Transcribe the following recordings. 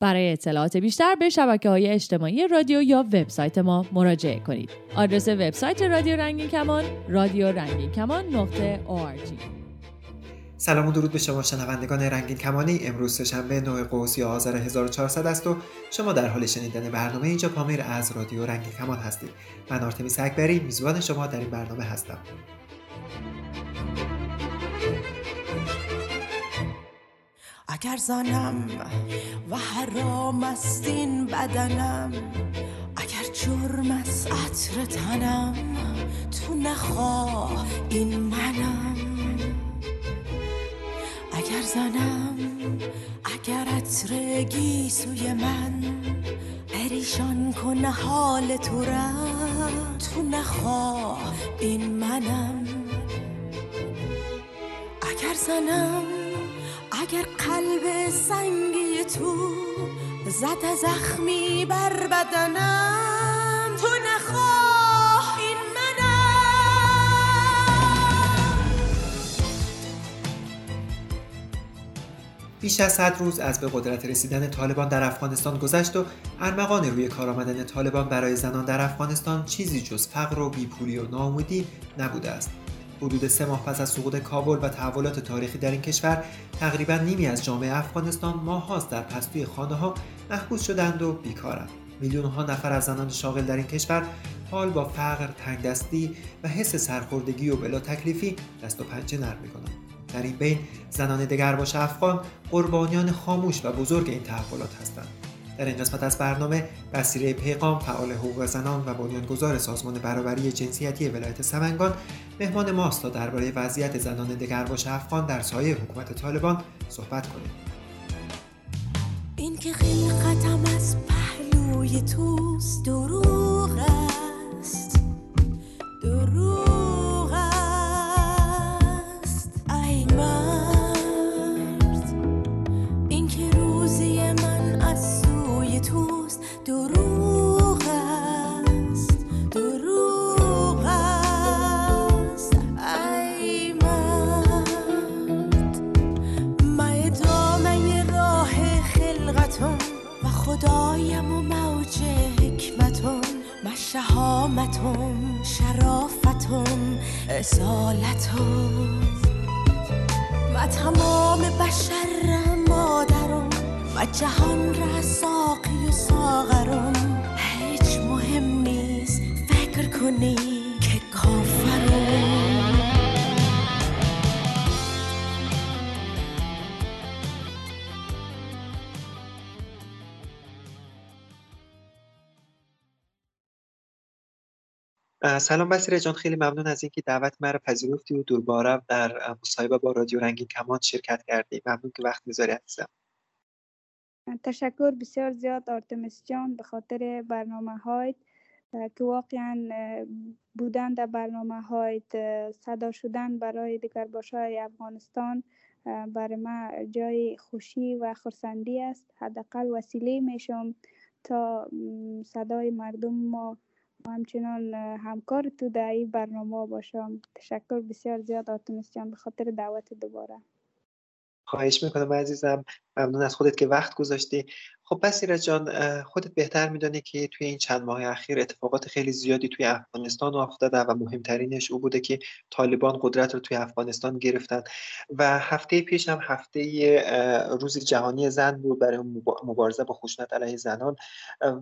برای اطلاعات بیشتر به شبکه های اجتماعی رادیو یا وبسایت ما مراجعه کنید. آدرس وبسایت رادیو رنگین کمان رادیو رنگین کمان نقطه سلام و درود به شما شنوندگان رنگین کمانی. امروز سهشنبه 9 قوس یا آذر 1400 است و شما در حال شنیدن برنامه اینجا پامیر از رادیو رنگین کمان هستید. من آرتمیس اکبری میزبان شما در این برنامه هستم. اگر زنم و حرام است این بدنم اگر جرم است عطر تنم تو نخواه این منم. اگر زنم اگر عطر گیسوی من پریشان کنه حال تو را تو نخواه این منم. اگر زنم اگر قلب سنگی تو زد زخمی بر بدنم تو نخواه بیش از 100 روز از به قدرت رسیدن طالبان در افغانستان گذشت و ارمغان روی کار آمدن طالبان برای زنان در افغانستان چیزی جز فقر و بیپولی و ناامیدی نبوده است. حدود سه ماه پس از سقوط کابل و تحولات تاریخی در این کشور تقریبا نیمی از جامعه افغانستان ماهاست در پستوی خانه ها محبوس شدند و بیکارند. میلیون ها نفر از زنان شاغل در این کشور حال با فقر، تنگدستی و حس سرخوردگی و بلا تکلیفی دست و پنجه نرم می‌کنند. در این بین زنان دگرباش افغان قربانیان خاموش و بزرگ این تحولات هستند. در این قسمت از برنامه بسیره پیغام فعال حقوق زنان و بنیانگذار سازمان برابری جنسیتی ولایت سمنگان مهمان ماست تا درباره وضعیت زنان دگرباش افغان در سایه حکومت طالبان صحبت کنیم. این که خلقتم از پهلوی توست دروغ است. دروغ سلام بسیره جان خیلی ممنون از اینکه دعوت مرا پذیرفتی و دوباره در مصاحبه با رادیو رنگین کمان شرکت کردی. ممنون که وقت می‌ذاری عزیزم. تشکر بسیار زیاد آرتمس جان به خاطر برنامه های که واقعا بودن در برنامه های صدا شدن برای دیگر های افغانستان برای ما جای خوشی و خرسندی است. حداقل وسیله میشم تا صدای مردم ما همچنان همکار تو در این برنامه باشم. تشکر بسیار زیاد آتونس جان به خاطر دعوت دوباره. خواهش می‌کنم عزیزم. ممنون از خودت که وقت گذاشتی. خب بسیره جان خودت بهتر میدانی که توی این چند ماه اخیر اتفاقات خیلی زیادی توی افغانستان افتاده و مهمترینش او بوده که طالبان قدرت رو توی افغانستان گرفتن. و هفته پیش هم هفته روز جهانی زن بود برای مبارزه با خشونت علیه زنان.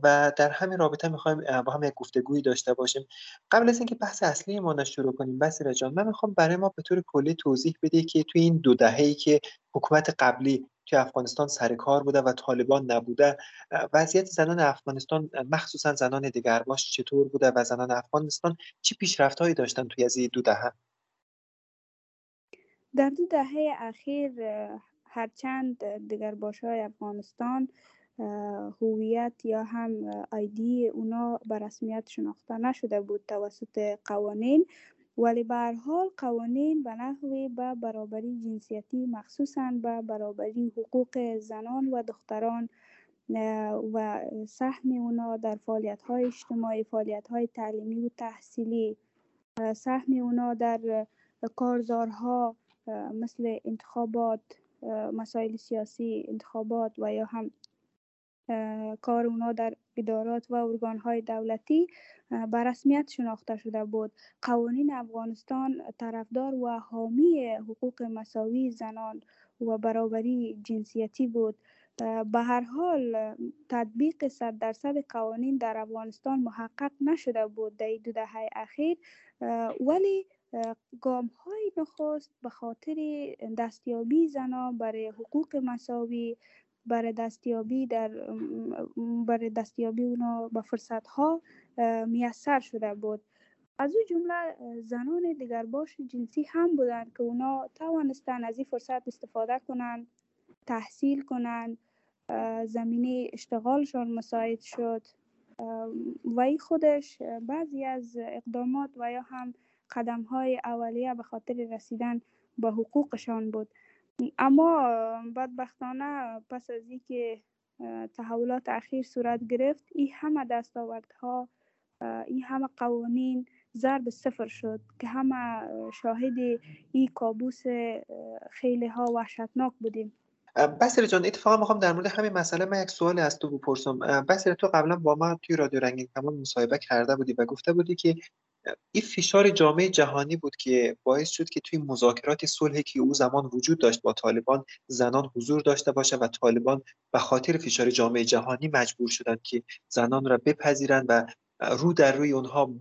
و در همین رابطه می‌خوایم با هم یک گفتگویی داشته باشیم. قبل از اینکه بحث اصلی ما شروع کنیم بسیره جان من می‌خوام برای ما به طور کلی توضیح بدی که توی این دو دهه‌ای که حکومت قبلی توی افغانستان سر کار بوده و طالبان نبوده. وضعیت زنان افغانستان مخصوصا زنان دیگرباش چطور بوده و زنان افغانستان چه پیشرفتهایی داشتن توی از دو دهه؟ در دو دهه اخیر هرچند دیگرباش های افغانستان هویت یا هم آیدی اونا به رسمیت شناخته نشده بود توسط قوانین ولی به حال قوانین به نحوی به برابری جنسیتی مخصوصا به برابری حقوق زنان و دختران و سهم اونا در فعالیت های اجتماعی فعالیت های تعلیمی و تحصیلی. سهم اونا در کارزارها مثل انتخابات مسائل سیاسی انتخابات و یا هم کار اونا در ادارات و ارگانهای دولتی به رسمیت شناخته شده بود. قوانین افغانستان طرفدار و حامی حقوق مساوی زنان و برابری جنسیتی بود. به هر حال تطبیق صد درصد قوانین در افغانستان محقق نشده بود در دو دهه اخیر. ولی گام های نخست به خاطر دستیابی زنان برای حقوق مساوی برای دستیابی در برای دستیابی اونا به فرصت ها میسر شده بود. از او جمله زنان دیگر باش جنسی هم بودند که اونا توانستن از این فرصت استفاده کنند تحصیل کنند زمینه اشتغالشان مساعد شد. و این خودش بعضی از اقدامات و یا هم قدم های اولیه به خاطر رسیدن به حقوقشان بود. اما بدبختانه پس از اینکه تحولات اخیر صورت گرفت این همه دستاوردها این همه قوانین ضرب صفر شد که همه شاهد این کابوس خیلی ها وحشتناک بودیم. بسیر جان اتفاقا می‌خوام در مورد همین مسئله من یک سوال از تو بپرسم. بسیر تو قبلا با ما توی رادیو رنگین کمان مصاحبه کرده بودی و گفته بودی که این فشار جامعه جهانی بود که باعث شد که توی مذاکرات صلحی که او زمان وجود داشت با طالبان زنان حضور داشته باشه و طالبان به خاطر فشار جامعه جهانی مجبور شدند که زنان را بپذیرند و رو در روی اونها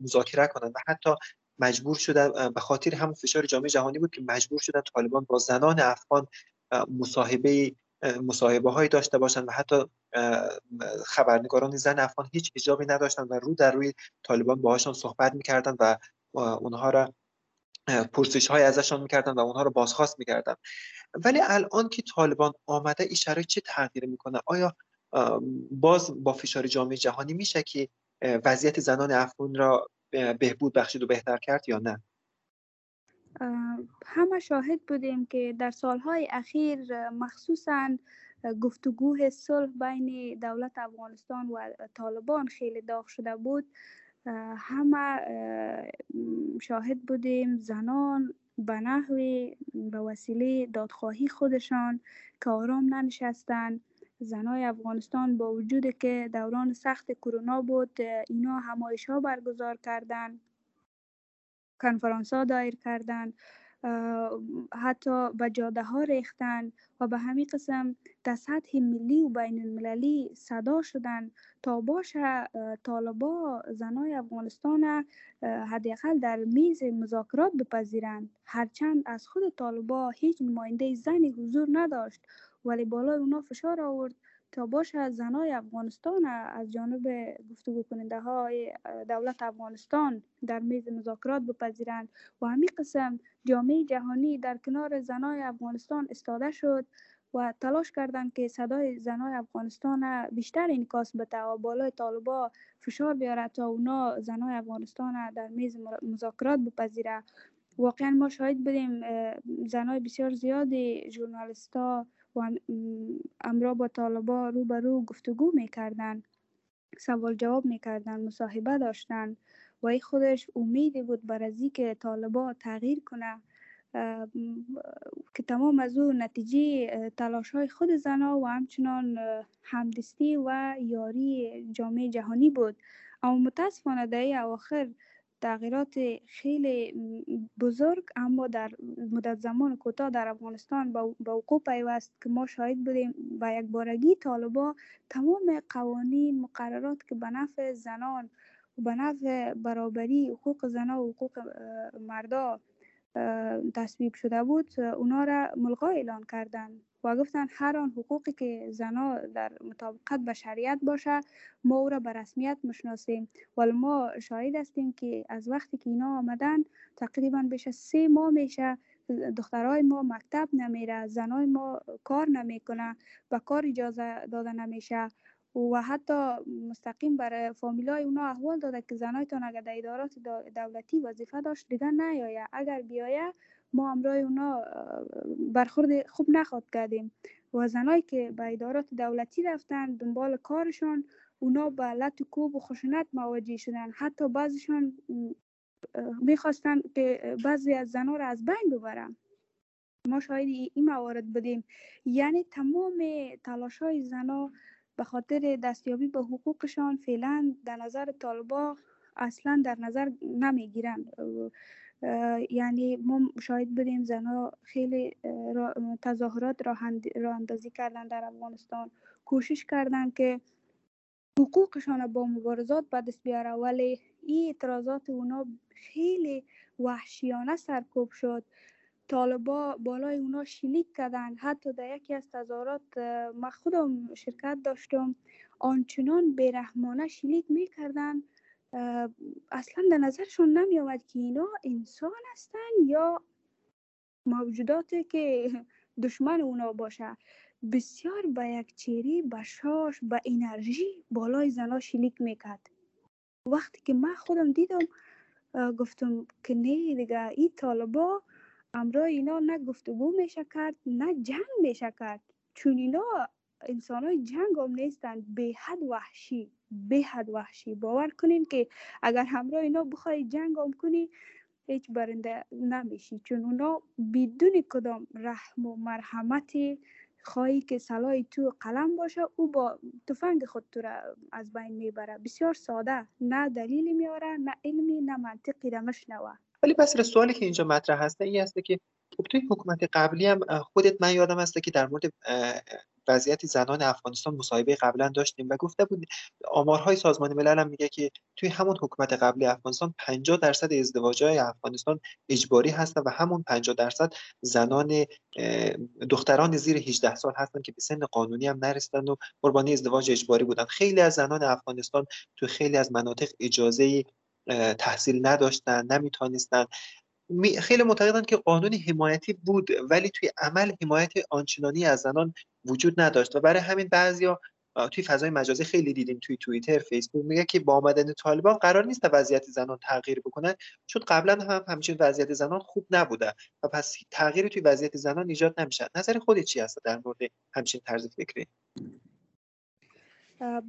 مذاکره کنند و حتی مجبور شدن به خاطر همون فشار جامعه جهانی بود که مجبور شدن طالبان با زنان افغان مصاحبه مصاحبه هایی داشته باشند و حتی خبرنگاران زن افغان هیچ اجابی نداشتند و رو در روی طالبان باهاشون صحبت می‌کردند و اونها را پرسش های ازشان می‌کردن و اونها رو بازخواست می‌کردن. ولی الان که طالبان آمده این شرایط چه تغییر می‌کنه؟ آیا باز با فشار جامعه جهانی میشه که وضعیت زنان افغان را بهبود بخشید و بهتر کرد یا نه؟ همه شاهد بودیم که در سالهای اخیر مخصوصا گفتگوه صلح بین دولت افغانستان و طالبان خیلی داغ شده بود. همه شاهد بودیم زنان به نحوی به وسیله دادخواهی خودشان که آرام ننشستن زنای افغانستان با وجود که دوران سخت کرونا بود اینا همایش ها برگزار کردن کنفرانس ها دایر کردن حتی به جاده ها ریختن و به همین قسم در سطح ملی و بین المللی صدا شدن تا باشه طالبا زنای افغانستان حداقل در میز مذاکرات بپذیرند. هرچند از خود طالبا هیچ نماینده زنی حضور نداشت ولی بالای اونا فشار آورد تا باشه زنای افغانستان از جانب گفتگو کننده های دولت افغانستان در میز مذاکرات بپذیرند و همین قسم جامعه جهانی در کنار زنای افغانستان استاده شد و تلاش کردند که صدای زنای افغانستان بیشتر انکاس بده و بالای طالبا فشار بیاره تا اونا زنای افغانستان در میز مذاکرات بپذیره واقعا ما شاهد بودیم زنای بسیار زیادی ژورنالیستا و امرا با طالبا رو به رو گفتگو می‌کردن. سوال جواب می‌کردن مصاحبه داشتن. و ای خودش امیدی بود بر از که طالبا تغییر کنه. که تمام از او نتیجه تلاش های خود زنا و همچنان همدستی و یاری جامعه جهانی بود. اما متاسفانه در اواخر تغییرات خیلی بزرگ اما در مدت زمان کوتاه در افغانستان با وقوع پیوست که ما شاهد بودیم و یک بارگی طالبا تمام قوانین مقررات که به نفع زنان و به نفع برابری حقوق زنان و حقوق مردا تصویب شده بود اونا را ملغا اعلان کردن و گفتن هر آن حقوقی که زنا در مطابقت به شریعت باشه ما او را به رسمیت مشناسیم. ولی ما شاهد هستیم که از وقتی که اینا آمدن تقریبا بیش از سه ماه میشه دخترای ما مکتب نمیره زنای ما کار نمی‌کنه و کار اجازه داده نمیشه. و حتی مستقیم برای فامیلای اونا احوال داده که زنایتان اگر در ادارات دولتی وظیفه داشت دیگه نیایه. اگر بیایه ما امرای اونا برخورد خوب نخواد کردیم. و زنایی که به ادارات دولتی رفتن دنبال کارشان اونا به لط و کوب و خشونت مواجه شدن. حتی بعضیشان می‌خواستن که بعضی از زنها را از بین ببرن. ما شاید این موارد بودیم یعنی تمام تلاش های زنها به خاطر دستیابی به حقوقشان فعلا در نظر طالبا اصلا در نظر نمی‌گیرن یعنی ما شاید بودیم زنها خیلی تظاهرات راه اندازی کردن در افغانستان. کوشش کردن که حقوقشان با مبارزات به دست بیاره ولی این اعتراضات اونا خیلی وحشیانه سرکوب شد. طالبا بالای اونا شلیک کردن حتی در یکی از تظاهرات ما خودم شرکت داشتم. آنچنان بیرحمانه شلیک می‌کردن. اصلا در نظرشون نمی آمد که اینا انسان هستن یا موجوداتی که دشمن اونا باشه. بسیار با یک چیری با شاش با انرژی بالای زنا شلیک می‌کرد. وقتی که من خودم دیدم گفتم که نه دیگه این طالبا امرای اینا نه گفتگو میشه کرد نه جنگ میشه کرد. چون اینا انسان های جنگ هم نیستن. به حد وحشی به حد وحشی باور کنین که اگر همراه اینا بخوای جنگ هم کنی هیچ برنده نمیشی. چون اونا بدون کدام رحم و مرحمتی خواهی که سلاح تو قلم باشه او با تفنگ خود تو را از بین می‌بره. بسیار ساده. نه دلیلی میاره نه علمی نه منطقی را مشنوه ولی پس سوالی که اینجا مطرح هسته این هسته که خب توی حکومت قبلی هم خودت من یادم هسته که در مورد وضعیت زنان افغانستان مصاحبه قبلا داشتیم و گفته بود آمارهای سازمان ملل هم میگه که توی همون حکومت قبلی افغانستان 50 درصد ازدواجهای افغانستان اجباری هستن و همون 50 درصد زنان دختران زیر 18 سال هستن که به سن قانونی هم نرسیدن و قربانی ازدواج اجباری بودن. خیلی از زنان افغانستان توی خیلی از مناطق اجازه تحصیل نداشتن نمی‌تونستن خیلی معتقدن که قانون حمایتی بود ولی توی عمل حمایت آنچنانی از زنان وجود نداشت. و برای همین بعضیا توی فضای مجازی خیلی دیدیم توی توییتر فیسبوک میگه که با آمدن طالبان قرار نیست وضعیت زنان تغییر بکنن چون قبلا هم همچین وضعیت زنان خوب نبوده. و پس تغییری توی وضعیت زنان ایجاد نمیشه نظر خودت چی هست در مورد همچین طرز فکری؟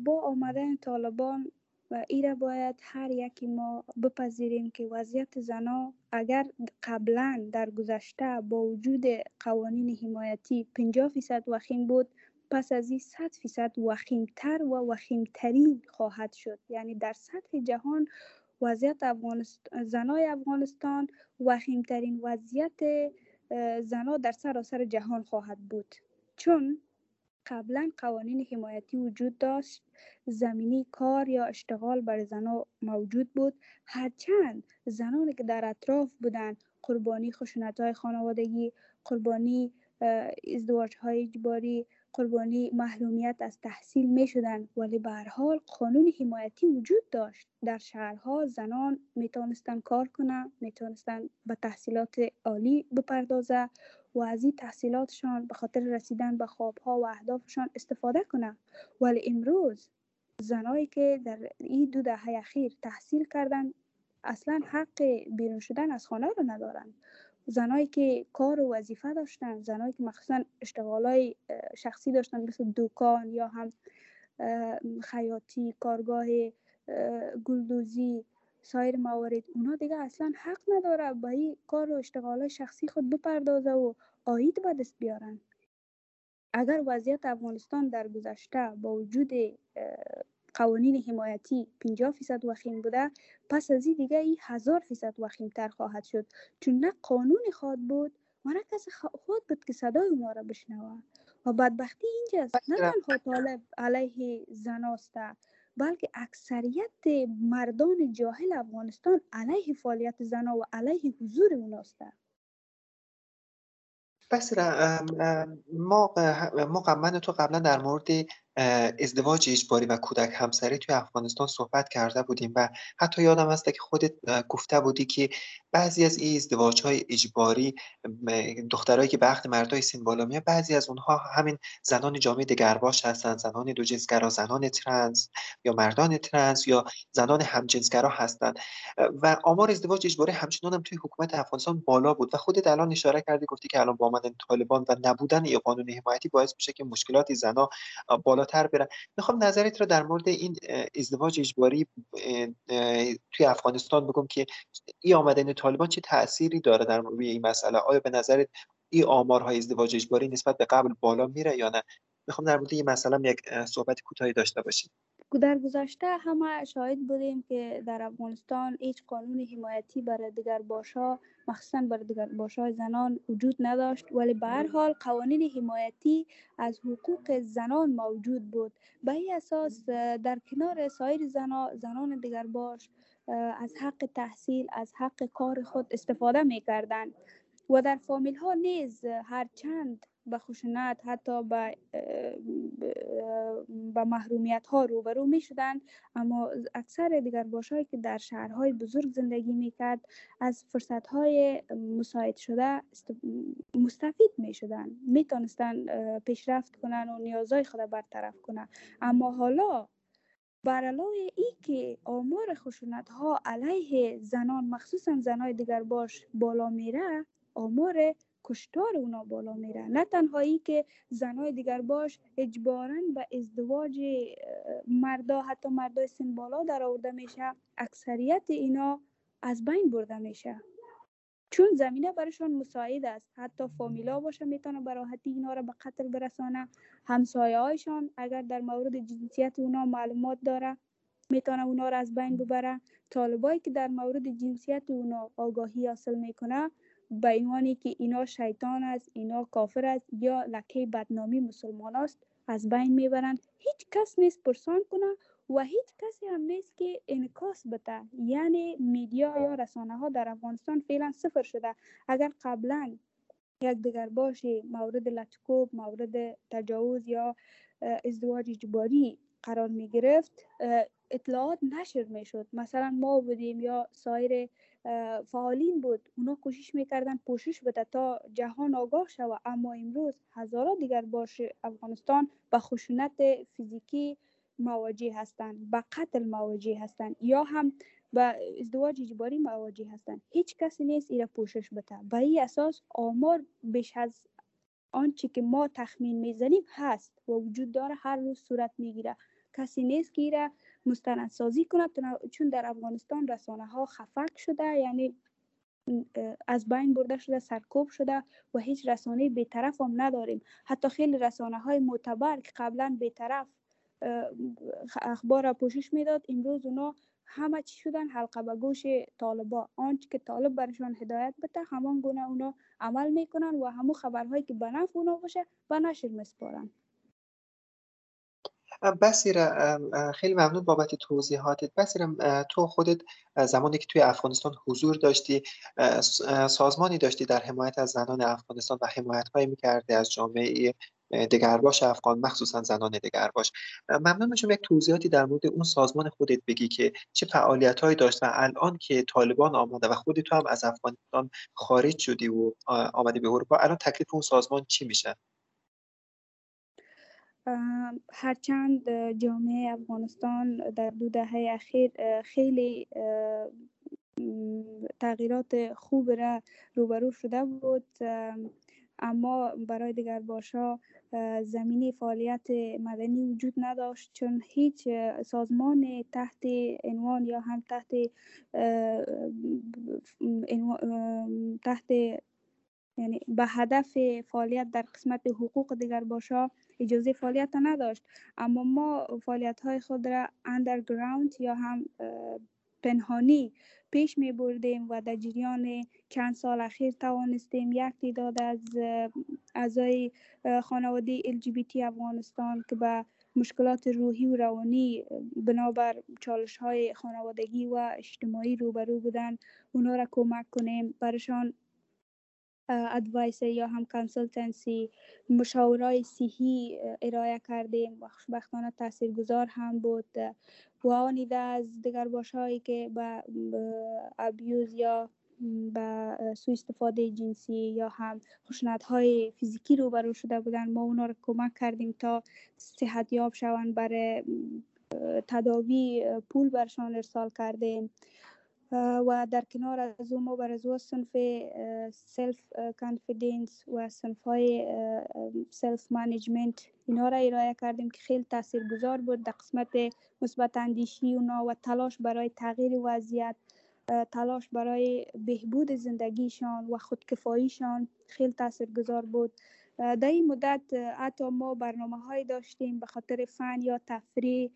با آمدن طالبان و ایره باید هر یکی ما بپذیریم که وضعیت زنا اگر قبلا در گذشته با وجود قوانین حمایتی 50 فیصد وخیم بود پس از این 100 فیصد وخیمتر و وخیمترین خواهد شد. یعنی در سطح جهان وضعیت افغانستان زنای افغانستان وخیمترین وضعیت زنا در سراسر جهان خواهد بود. چون قبلا قوانین حمایتی وجود داشت. زمینی کار یا اشتغال برای زنها موجود بود. هرچند زنانی که در اطراف بودند قربانی خشونت های خانوادگی قربانی ازدواج های اجباری قربانی محرومیت از تحصیل می شدن ولی به هر حال قانون حمایتی وجود داشت. در شهرها زنان می کار کنند می به تحصیلات عالی بپردازه و از این تحصیلاتشان به خاطر رسیدن به خوابها و اهدافشان استفاده کنند ولی امروز زنایی که در این دو دهه اخیر تحصیل کردن اصلا حق بیرون شدن از خانه رو ندارن زنایی که کار و وظیفه داشتن زنایی که مخصوصا اشتغالای شخصی داشتن مثل دکان یا هم خیاطی کارگاه گلدوزی سایر موارد اونا دیگه اصلا حق نداره به این کار و اشتغال شخصی خود بپردازه و آید به دست بیارن. اگر وضعیت افغانستان در گذشته با وجود قوانین حمایتی 50 فیصد وخیم بوده پس از این دیگه ای هزار فیصد وخیم تر خواهد شد. چون نه قانون خواد بود و نه کسی خود بود که صدای اونا را بشنوه. و بدبختی اینجاست. نه تنها طالب علیه زناسته بلکه اکثریت مردان جاهل افغانستان علیه فعالیت زنا و علیه حضور اوناست بس ما ما من تو قبلا در مورد ازدواج اجباری و کودک همسری توی افغانستان صحبت کرده بودیم و حتی یادم هست که خودت گفته بودی که بعضی از این ازدواج های اجباری دخترایی که عقد مردای سین بالا میاد بعضی از اونها همین زنان جامعه دگرباش هستن زنان دو جنسگرا زنان ترنس یا مردان ترنس یا زنان همجنسگرا هستند و آمار ازدواج اجباری همچنان هم توی حکومت افغانستان بالا بود و خودت الان اشاره کردی گفتی که الان با آمدن طالبان و نبودن یا قانون حمایتی باعث میشه که مشکلات زنا بالا بالاتر برن. می‌خوام نظرت رو در مورد این ازدواج اجباری توی افغانستان بگم که این آمدن طالبان چه تأثیری داره در روی این مسئله؟ آیا به نظرت این آمارهای ازدواج اجباری نسبت به قبل بالا میره یا نه؟ می‌خوام در مورد این مسئله یک صحبت کوتاهی داشته باشیم. در گذشته همه شاهد بودیم که در افغانستان هیچ قانون حمایتی برای دیگر باشا مخصوصا برای دیگر باشا زنان وجود نداشت. ولی به هر حال قوانین حمایتی از حقوق زنان موجود بود. به این اساس در کنار سایر زنان زنان دیگر باش از حق تحصیل از حق کار خود استفاده می کردن و در فامیل ها نیز هر چند به خشونت حتی به, به محرومیت ها روبرو می شدن اما اکثر دیگر باشهایی که در شهرهای بزرگ زندگی می کرد از فرصت های مساعد شده مستفید می شدن می تانستن پیشرفت کنن و نیازهای خود برطرف کنن اما حالا بر علاوه ای که آمار خشونت ها علیه زنان مخصوصا زنای دیگر باش بالا میره آمار کشتار اونا بالا میره نه تنهایی که زنای دیگر باش اجبارا به ازدواج مردا حتی مردای سن بالا در آورده میشه. اکثریت اینا از بین برده میشه. چون زمینه برشان مساعد است. حتی فامیلا باشه می‌تونه به راحتی اینا را به قتل برسانه. همسایه هایشان اگر در مورد جنسیت اونا معلومات داره می‌تونه اونا را از بین ببره. طالبایی که در مورد جنسیت اونا آگاهی حاصل می‌کنه به عنوانی که اینا شیطان است اینا کافر است یا لکه بدنامی مسلمان است از بین می‌برند. هیچ کس نیست پرسان کنه و هیچ کسی هم نیست که انکاس بده. یعنی میدیا یا رسانه ها در افغانستان فعلا صفر شده. اگر قبلا یک دیگر باشه مورد لطکوب مورد تجاوز یا ازدواج اجباری قرار می گرفت اطلاعات نشر می شد مثلا ما بودیم یا سایر فعالین بود. اونا کوشش می‌کردن پوشش بده تا جهان آگاه شود. اما امروز هزارا دیگر باش افغانستان به خشونت فیزیکی مواجه هستند به قتل مواجه هستند یا هم به ازدواج اجباری مواجه هستند. هیچ کسی نیست ایره پوشش بده. به این اساس آمار بیش از آنچه که ما تخمین می‌زنیم هست و وجود داره. هر روز صورت می‌گیره. کسی نیست که ایره مستندسازی کنه چون در افغانستان رسانه ها خفک شده یعنی از بین برده شده سرکوب شده و هیچ رسانه بیطرف هم نداریم. حتی خیلی رسانه های معتبر که قبلا بیطرف اخبار را پوشش می‌داد امروز اونا همه چی شدن حلقه به گوش طالبا. آنچه که طالب برشان هدایت بده همان گونه اونا عمل می‌کنن و همو خبرهایی که به نفع اونا باشه به نشر مسپارن بسیره خیلی ممنون بابت توضیحاتت. بسیره تو خودت زمانی که توی افغانستان حضور داشتی سازمانی داشتی در حمایت از زنان افغانستان و حمایت هایی می‌کردی از جامعه دگرباش افغان مخصوصا زنان دگرباش. ممنون میشم یک توضیحاتی در مورد اون سازمان خودت بگی که چه فعالیت هایی داشت و الان که طالبان آمده و خودت تو هم از افغانستان خارج شدی و آمده به اروپا الان تکلیف اون سازمان چی میشه؟ هرچند جامعه افغانستان در دو دهه اخیر خیلی تغییرات خوب را روبرو شده بود اما برای دیگر باشا زمینی فعالیت مدنی وجود نداشت چون هیچ سازمان تحت عنوان یا هم تحت تحت یعنی به هدف فعالیت در قسمت حقوق دیگر باشا اجازه فعالیت نداشت. اما ما فعالیت های خود را اندرگراوند یا هم پنهانی پیش می بردیم و در جریان چند سال اخیر توانستیم یک تعداد از اعضای خانواده LGBT افغانستان که به مشکلات روحی و روانی بنابر چالش های خانوادگی و اجتماعی روبرو بودن اونا را کمک کنیم. برشان advice یا هم consultancy مشاورای صحی ارائه کردیم. و خوشبختانه تاثیرگذار هم بود. و آنعده از دیگر هایی که به abuse یا به سوء استفاده جنسی یا هم خشونت‌های فیزیکی روبرو شده بودن ما اونا رو کمک کردیم تا صحت یاب شوند برای تداوی پول برشان ارسال کردیم. و در کنار از او ما بر صنف self confidence و صنف های self management اینا را ارائه کردیم که خیلی تاثیرگذار بود. در قسمت مثبت اندیشی اونا و تلاش برای تغییر وضعیت تلاش برای بهبود زندگیشان و خودکفاییشان خیلی تاثیرگذار بود. در این مدت حتی ما برنامه های داشتیم به خاطر فن یا تفریح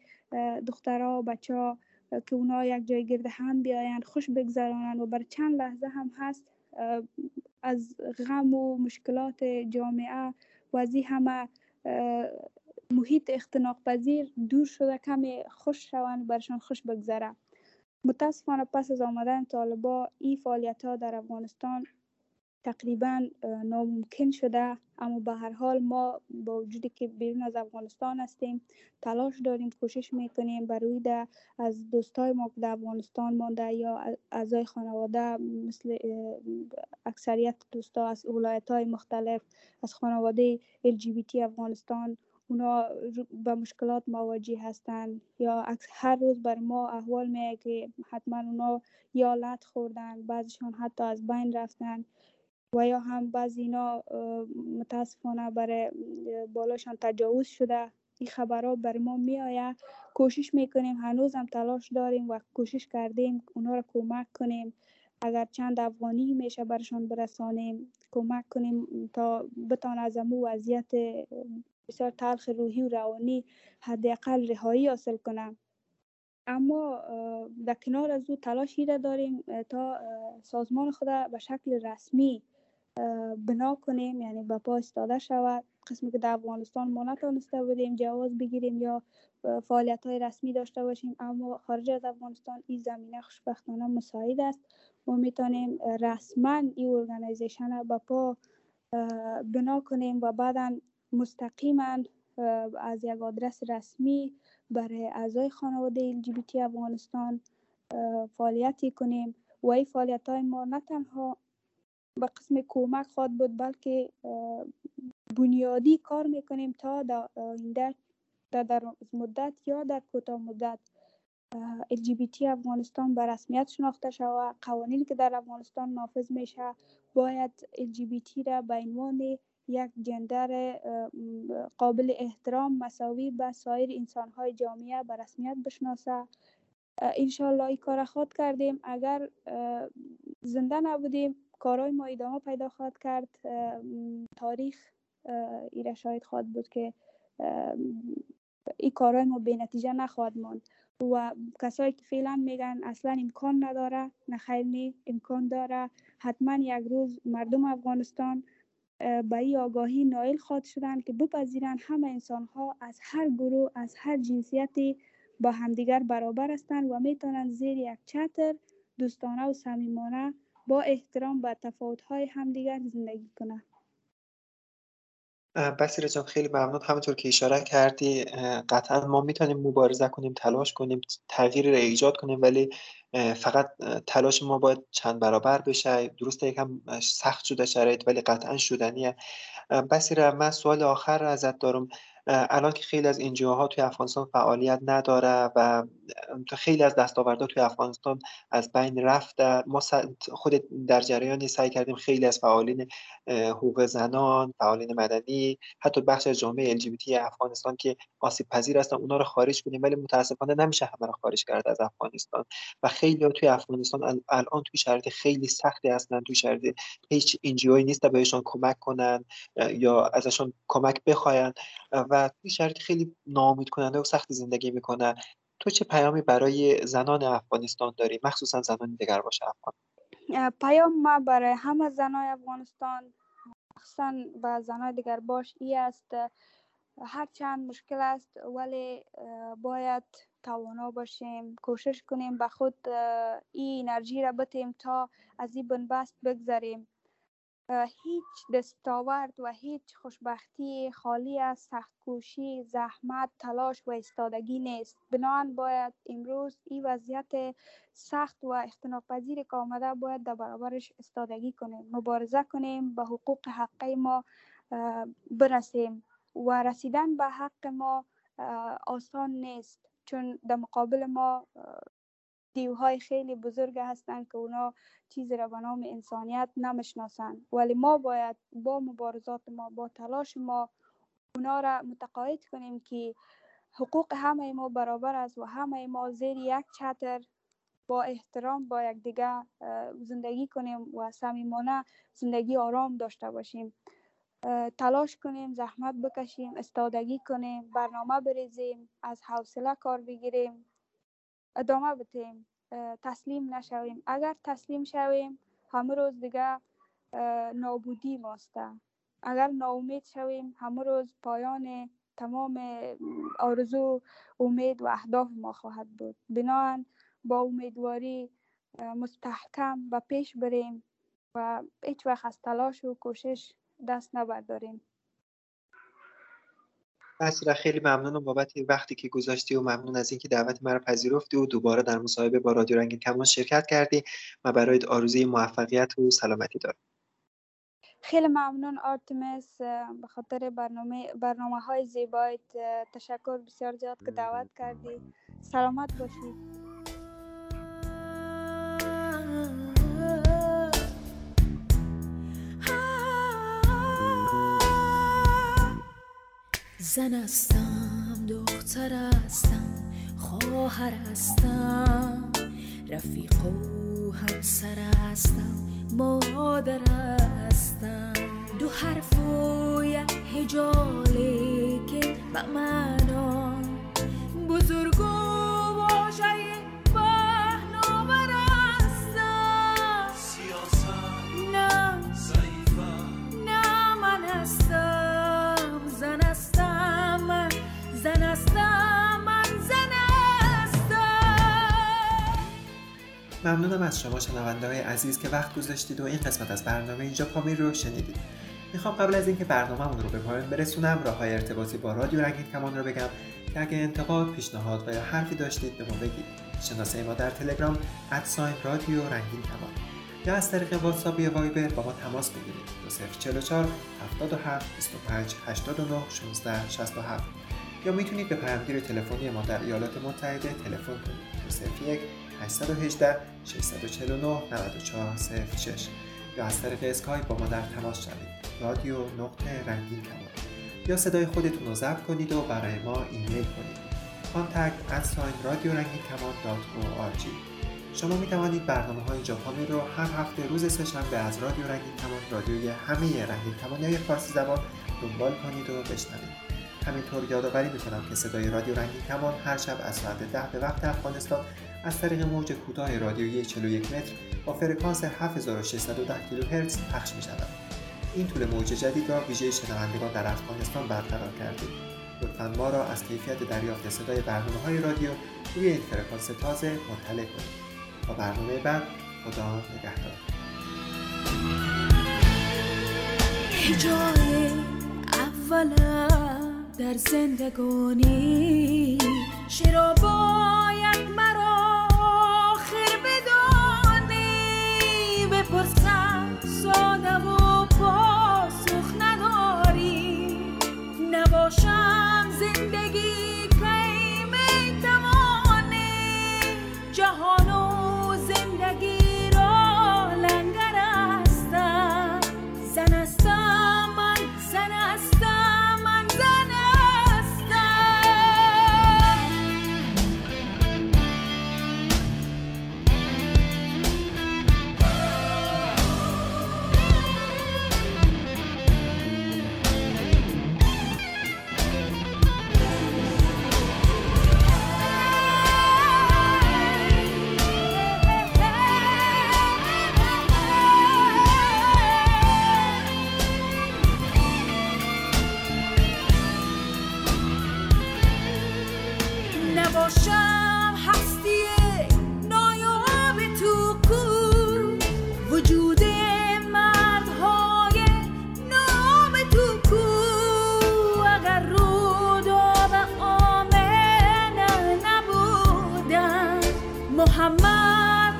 دخترها و بچه ها که اونا یک جای گرد هم بیاین خوش بگذرانن و بر چند لحظه هم هست از غم و مشکلات جامعه و از همه محیط اختناق پذیر دور شده کمی خوش شوند برشان خوش بگذره. متاسفانه پس از آمدن طالبا این فعالیت ها در افغانستان تقریبا ناممکن شده. اما به هر حال ما با وجودی که بیرون از افغانستان هستیم تلاش داریم کوشش می‌کنیم برای ده از دوستای ما که در افغانستان مانده یا اعضای خانواده مثل اکثریت دوستا از ولایت های مختلف از خانواده LGBT افغانستان اونا به مشکلات مواجه هستند یا هر روز بر ما احوال میگه که حتما اونا یا لط خوردن بعضیشان حتی از بین رفتن. و یا هم بعض اینا متاسفانه برای بالاشان تجاوز شده. این خبرها بر ما می آید کوشش می‌کنیم. هنوز هم تلاش داریم و کوشش کردیم اونا را کمک کنیم. اگر چند افغانی میشه برشان برسانیم کمک کنیم تا بتان از امو وضعیت بسیار تلخ روحی و روانی حداقل رهایی حاصل کنم. اما در کنار از او تلاشی را داریم تا سازمان خود به شکل رسمی بنا کنیم یعنی به پا استاده شود. قسمی که در افغانستان ما نتونسته بودیم جواز بگیریم یا فعالیت های رسمی داشته باشیم اما خارج از افغانستان این زمینه خوشبختانه مساعد است. ما می‌تونیم رسما این ارگانیزیشن به پا بنا کنیم و بعدا مستقیما از یک آدرس رسمی برای اعضای خانواده LGBT افغانستان فعالیتی کنیم. و این فعالیت های ما نه تنها به قسم کمک خواهد بود بلکه بنیادی کار می‌کنیم تا در آینده در مدت یا در کوتاه مدت LGBT افغانستان به رسمیت شناخته شود قوانینی که در افغانستان نافذ میشه باید LGBT را به عنوان یک جندر قابل احترام مساوی به سایر انسانهای جامعه به رسمیت بشناسه. انشالله این کار خود کردیم. اگر زنده نبودیم کارهای ما ادامه پیدا خواهد کرد. تاریخ ایره شاید خواهد بود که این کارهای ما به نتیجه نخواهد ماند. و کسایی که فعلا میگن اصلا امکان نداره نه خیر نی امکان داره. حتما یک روز مردم افغانستان به این آگاهی نایل خواهد شدن که بپذیرن همه انسان ها از هر گروه از هر جنسیتی با همدیگر برابر هستند و می‌تونن زیر یک چتر دوستانه و صمیمانه با احترام به تفاوت‌های همدیگر زندگی کنند بسیار جان خیلی ممنون. همونطور که اشاره کردی قطعا ما می‌تونیم مبارزه کنیم تلاش کنیم تغییری را ایجاد کنیم ولی فقط تلاش ما باید چند برابر بشه. درسته یکم سخت شده شرایط ولی قطعا شدنیه. بسیار من سوال آخر ازت دارم. الان که خیلی از ها توی افغانستان فعالیت نداره و خیلی از دستاوردها توی افغانستان از بین رفته. ما خود در جریانی سعی کردیم خیلی از فعالین حقوق زنان فعالین مدنی حتی بخش از جامعه ال افغانستان که آسیب پذیر هستن اونا رو خارج کنیم. ولی متاسفانه نمیشه همه رو خارج کرد از افغانستان. و خیلی توی افغانستان الان توی شرایط خیلی سختی هستن. توی شرایط هیچ انجیوی نیست بهشون کمک کنن یا ازشون کمک بخواین. و توی شرایط خیلی ناامید کننده و سختی زندگی می‌کنن تو چه پیامی برای زنان افغانستان داری؟ مخصوصا زنان دیگر باشه افغان. پیام ما برای همه زنای افغانستان مخصوصا به زنای دیگر باش ای است هرچند مشکل است ولی باید توانا باشیم کوشش کنیم به خود این انرژی را بتیم تا از این بنبست بگذاریم هیچ دستاورد و هیچ خوشبختی خالی از سختکوشی زحمت تلاش و استادگی نیست. بنان باید امروز این وضعیت سخت و اختناق پذیر که آمده باید در برابرش استادگی کنیم مبارزه کنیم به حقوق حقی ما برسیم و رسیدن به حق ما آسان نیست. چون در مقابل ما دیوهای خیلی بزرگ هستند که اونا چیزی را به نام انسانیت نمی‌شناسند ولی ما باید با مبارزات ما با تلاش ما اونا را متقاعد کنیم که حقوق همه ما برابر است و همه ما زیر یک چتر با احترام با یکدیگه زندگی کنیم و صمیمانه زندگی آرام داشته باشیم. تلاش کنیم زحمت بکشیم استادگی کنیم برنامه بریزیم از حوصله کار بگیریم. ادامه بتیم تسلیم نشویم. اگر تسلیم شویم همه روز دیگه نابودی ماسته. اگر ناامید شویم همه روز پایان تمام آرزو امید و اهداف ما خواهد بود. بنابراین با امیدواری مستحکم به پیش بریم و هیچ وقت از تلاش و کوشش دست نبرداریم. بسیار خیلی ممنونم بابت وقتی که گذاشتی و ممنون از اینکه دعوت مرا پذیرفتی و دوباره در مصاحبه با رادیو رنگین کمان شرکت کردی و برای آرزوی موفقیت و سلامتی دارم. خیلی ممنون آرتمس به خاطر برنامه برنامه های زیبایت تشکر بسیار زیاد که دعوت کردی. سلامت باشید زن هستم دختر هستم خواهر هستم رفیق و همسر هستم مادر هستم. دو حرف و یک هجاله که به ممنونم از شما شنونده های عزیز که وقت گذاشتید و این قسمت از برنامه اینجا پامیر رو شنیدید. می‌خوام قبل از اینکه برنامهمون رو به پایان برسونم راه های ارتباطی با رادیو رنگین کمان رو بگم که اگه انتقاد پیشنهاد و یا حرفی داشتید به ما بگید. شناسه ما در تلگرام ادساین رادیو رنگین کمان یا از طریق واتساپ یا وایبر با ما تماس بگیرید. 2044 77 25 89 16 67 یا می‌تونید به پیامگیر تلفنی ما در ایالات متحده تلفن کنید. 201 818 649 9406 یا از طریق اسکایپ با ما در تماس شوید. رادیو.رنگین کمان یا صدای خودتون رو ضبط کنید و برای ما ایمیل کنید. contact at sign رادیو رنگین کمان شما می توانید برنامه های ژاپنی رو هر هفته روز سهشنبه از رادیو رنگین کمان رادیوی همه رنگین های فارسی زبان دنبال کنید و بشنوید. همینطور یادآوری می‌کنم که صدای رادیو رنگین کمان هر شب از ساعت ده به وقت افغانستان از طریق موج کوتاه رادیویی 41 متر با فرکانس 7610 کیلوهرتز پخش می شود. این طول موج جدید را ویژه شنوندگان در افغانستان برقرار کردیم. لطفا ما را از کیفیت دریافت صدای برنامه های رادیو روی این فرکانس تازه مطلع کنید. تا برنامه بعد خدا نگهدار. اولم در زندگانی چرا باید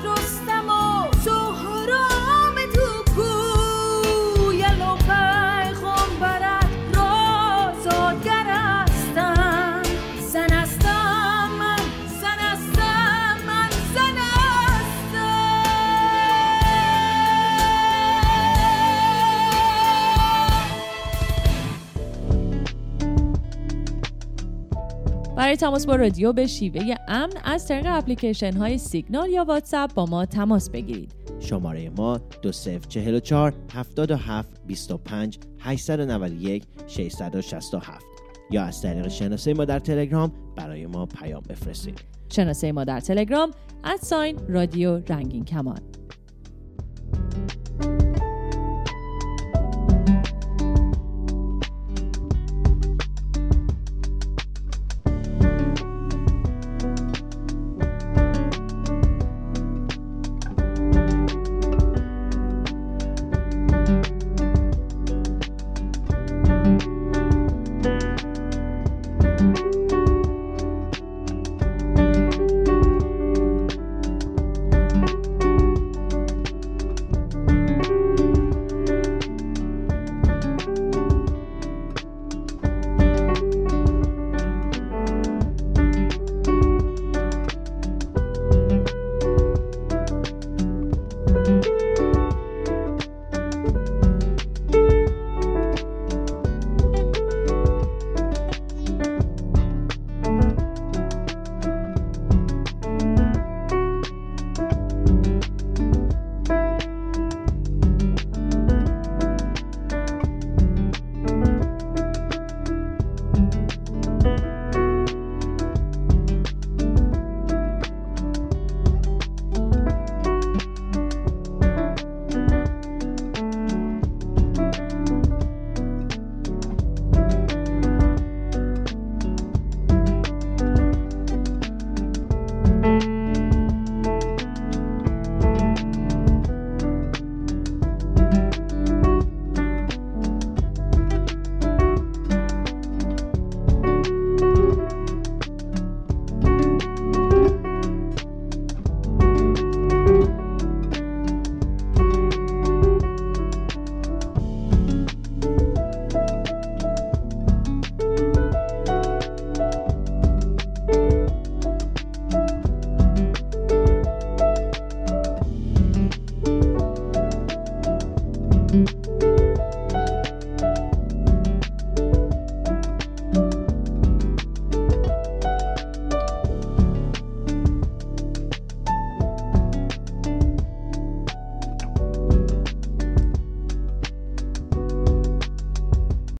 quatro está. برای تماس با رادیو به شیوه امن از طریق اپلیکیشن های سیگنال یا واتساپ با ما تماس بگیرید. شماره ما 2044 77 25 891 667 یا از طریق شناسه ما در تلگرام برای ما پیام بفرستید. شناسه ما در تلگرام ادساین رادیو رنگین کمان.